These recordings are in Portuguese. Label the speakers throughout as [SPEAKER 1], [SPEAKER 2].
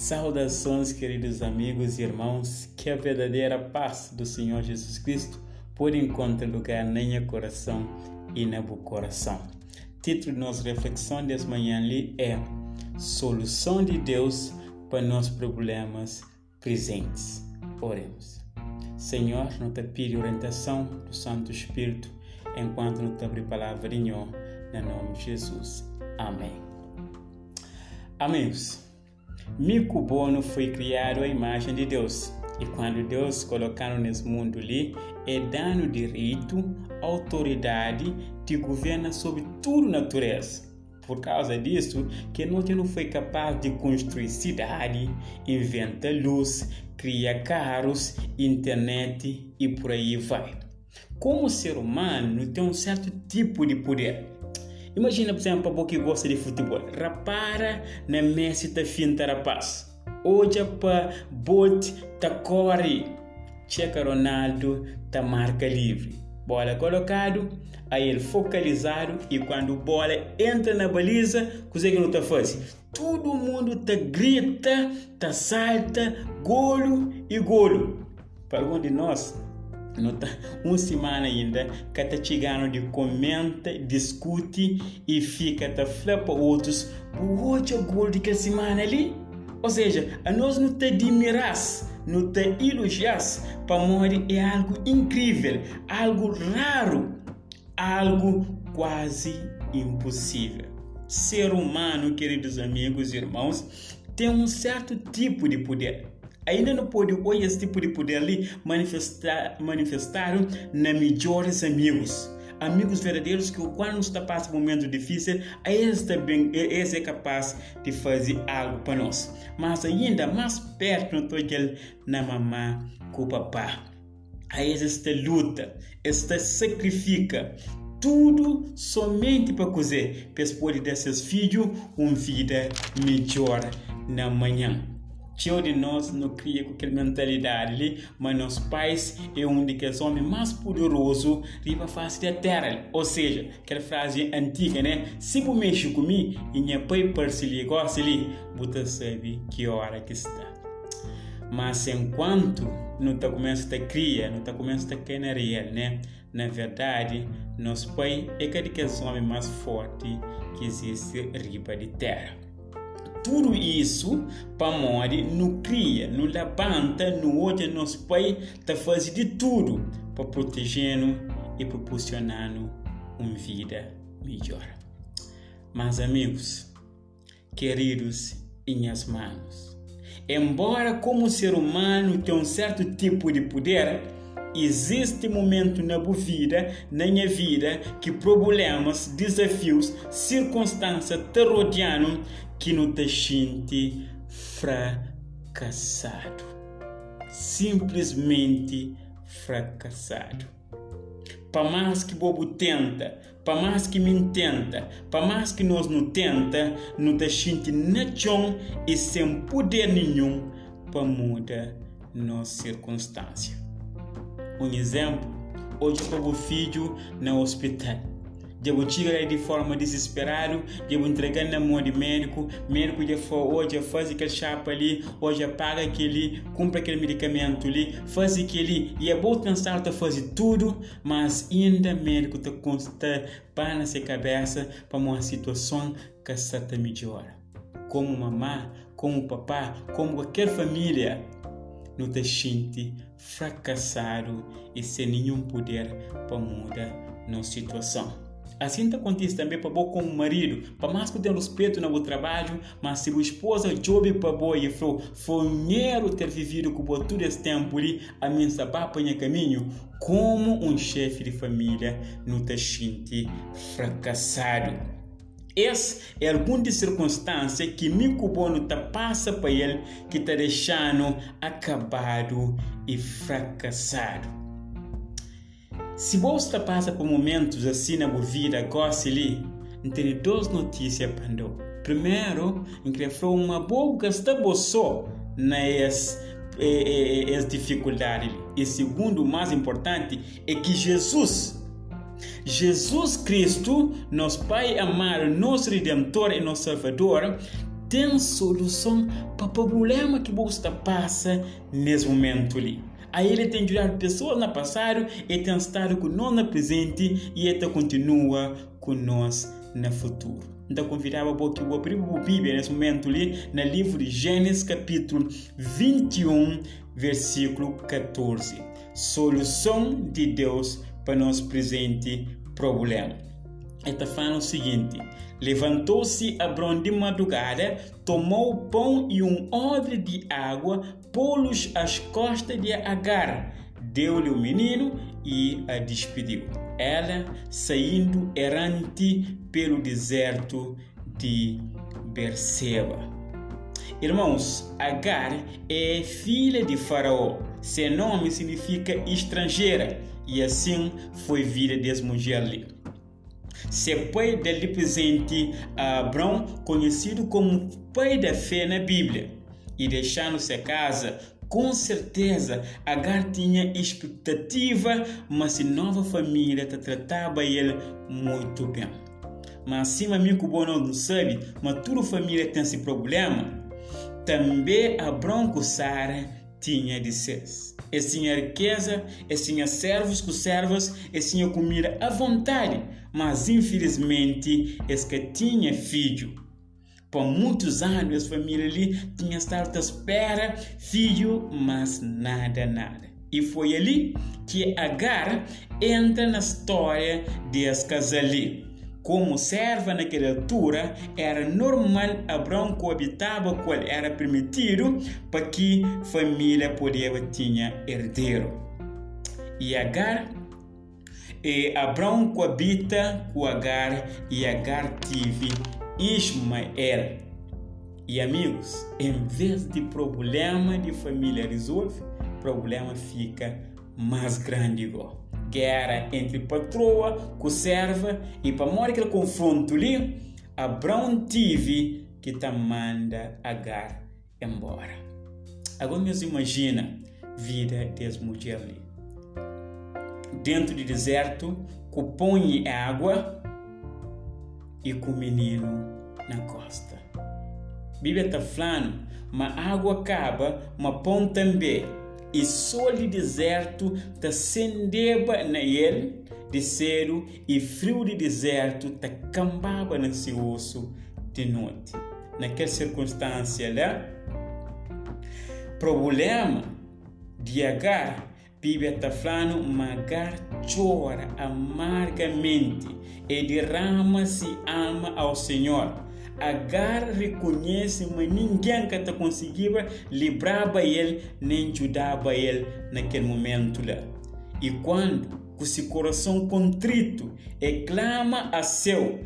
[SPEAKER 1] Saudações, queridos amigos e irmãos, que a verdadeira paz do Senhor Jesus Cristo pode encontrar lugar no meu coração e no coração. Título de nossa reflexão desta manhã ali é Solução de Deus para nossos problemas presentes. Oremos. Senhor, não te pido orientação do Santo Espírito enquanto não te abre Senhor, no nome de Jesus. Amém. Amigos, Mico Bono foi criado à imagem de Deus. E quando Deus colocou nesse mundo ali, é dando direito, autoridade de governar sobre tudo natureza. Por causa disso, que nós não foi capaz de construir cidade, inventar luz, criar carros, internet e por aí vai. Como ser humano tem um certo tipo de poder. Imagina, por exemplo, para que gosta de futebol. Rapara na Messi tá finta rapaz. Hoje para Bolt tá corre. Checa Ronaldo tá marca livre. Bola colocado, aí ele focalizado e quando a bola entra na baliza, o que não tá fazendo? Todo mundo tá grita, tá salta, golo e golo. Para algum de nós, uma semana ainda está chegando de comenta, discute e fica tá para outros hoje é gol de que semana ali. Ou seja, a nós não te admiras, não te elogias, para morrer é algo incrível, algo raro, algo quase impossível. Ser humano, queridos amigos e irmãos, tem um certo tipo de poder ainda não pode hoje esse tipo de poder ali manifestar, manifestaram na melhores amigos amigos verdadeiros que quando está passando um momento difícil, eles também eles é capaz de fazer algo para nós. Mas ainda mais perto não estou na mamã com o papá. Aí esta luta, esta sacrifica tudo somente para fazer, para poder desses filhos uma vida melhor na manhã. Tio de nós não cria com aquela mentalidade ali, mas nossos pais é um dos homens mais poderosos riba face da terra. Ou seja, aquela frase antiga, né? Se você mexe comigo, e minha pai parcelia gosta ali, você sabe que hora que está. Mas enquanto não está começando a criar, não está começando a cair na real, né? Na verdade, nosso pai é aquele homem mais forte que existe riba de terra tudo isso para morrer no cria, no levanta, no hoje nosso pai está fazendo de tudo para protegendo e proporcionando uma vida melhor. Mas amigos, queridos em minhas mãos, embora como ser humano tenha um certo tipo de poder, existe momento na vida, na minha vida, que problemas, desafios, circunstâncias te rodeam que não te sente fracassado. Simplesmente fracassado. Para mais que bobo tenta, para mais que me tenta, para mais que nós não tenta, não te sente nada e sem poder nenhum para mudar nossa circunstância. Um exemplo, hoje eu o filho no hospital devo tirar de forma desesperada, devo entregar na mão de médico, médico já for, hoje faz aquele chapa ali, hoje paga aquele, cumpre aquele medicamento ali, faz aquele, e é bom cansar de fazer tudo, mas ainda médico está consta para na sua cabeça para uma situação que está melhor. Como mamã, como papá, como qualquer família, não sente fracassado e sem nenhum poder para mudar nossa situação. Assim acontece também para bom com o marido, para mais que tenha respeito no trabalho, mas se a esposa jobe para boa e falou, foi ter vivido com todo esse tempo ali, a minha sabapa em caminho, como um chefe de família não te sente fracassado. Essa é alguma circunstância que Mico Bono passa para ele que está deixando acabado e fracassado. Se você passa por momentos assim na sua vida, gosta ali, tem duas notícias para nós. Primeiro, que uma boa gasta só nas as dificuldades. E segundo, o mais importante, é que Jesus, Jesus Cristo, nosso Pai amado, nosso Redentor e nosso Salvador, tem solução para o problema que você passa nesse momento ali. Aí ele tem ajudado pessoas no passado e tem estado conosco no presente e ele continua conosco no futuro. Então convidava para que o abrir a Bíblia nesse momento ali, no livro de Gênesis capítulo 21, versículo 14. Solução de Deus para nosso presente problema. Está falando o seguinte: Levantou-se Abrão de madrugada, tomou pão e um odre de água, pô-los às costas de Agar, deu-lhe o menino e a despediu. Ela saindo errante pelo deserto de Berseba. Irmãos, Agar é filha de Faraó. Seu nome significa estrangeira e assim foi vida dessa mulher ali. Seu pai dele presente Abraão, conhecido como pai da fé na Bíblia, e deixando sua casa, com certeza Agar tinha expectativa, mas a nova família tratava ele muito bem. Mas acima mim que o não sabe, mas toda família tem esse problema. Também Abraão com tinha de ser. E tinha riqueza, e tinha servos com servas, e tinha comida à vontade, mas infelizmente es que tinha filho. Por muitos anos a família ali tinha estado à espera filho, mas nada, nada. E foi ali que Agar entra na história desse casal ali. Como serva naquela altura, era normal Abraão coabitava ele, era permitido para que família pudesse tinha herdeiro. E Agar e Abraão coabita com Agar e Agar teve Ismael. E amigos, em vez de problema de família resolve, problema fica mais grande igual. Guerra entre patroa com serva e para morrer aquele confronto ali, Abraão teve que tá manda Agar embora. Agora mesmo imagina vida dessa mulher ali dentro do deserto, com pão e água e com o menino na costa. A Bíblia está falando, mas água acaba, mas pão também. E só o deserto está sendeba na ele, de cero, e frio de deserto está cambaba nesse osso de noite. Naquela circunstância lá, problema de Agar Bíblia está falando, Magar chora amargamente e derrama-se alma ao Senhor. Agar reconhece, mas ninguém que está conseguindo livrar ele, nem ajudar ele naquele momento lá. E quando com seu coração contrito e clama a seu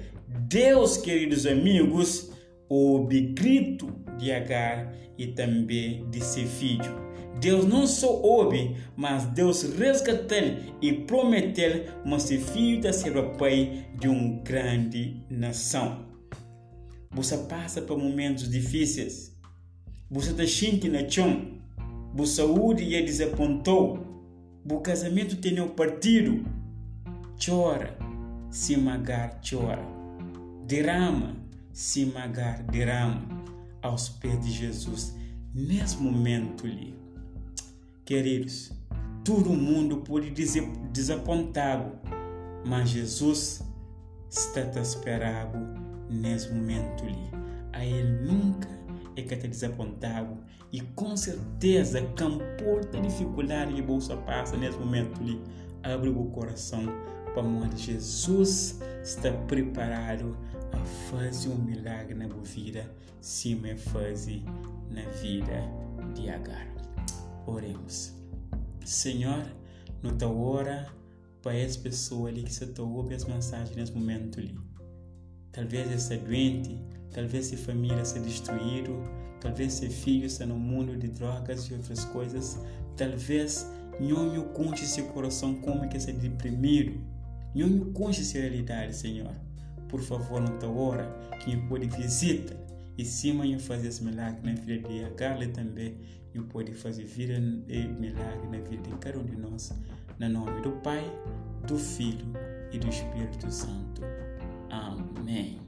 [SPEAKER 1] Deus, queridos amigos, o grito de Agar e também de seu filho. Deus não só ouve, mas Deus resgatou e prometeu mas ser filho da ser pai de uma grande nação. Você passa por momentos difíceis. Você está sentindo na chão. Você saúde é desapontou. O casamento tem um partido. Chora, se magar, chora. Derrama, se magar, derrama aos pés de Jesus nesse momento ali. Queridos, todo mundo pode dizer desapontado, mas Jesus está te esperando nesse momento ali. A Ele nunca é desapontado e com certeza comporta dificuldade e bolsa passa nesse momento ali. Abre o coração para morrer. Jesus está preparado a fazer um milagre na vida, se me fazer na vida de Agar. Oremos. Senhor, no tua hora, para essa pessoa ali que você ouve as mensagens nesse momento ali. Talvez essa doente, talvez essa família se destruída, talvez seu filho está no mundo de drogas e outras coisas, talvez não conte seu coração como que está deprimido, não conte essa realidade, Senhor. Por favor, na tua hora, que me pode visitar e cima eu fazer esse milagre na vida de Agarle também e pode fazer vida e milagre na vida de cada um de nós. No nome do Pai, do Filho e do Espírito Santo. Amém.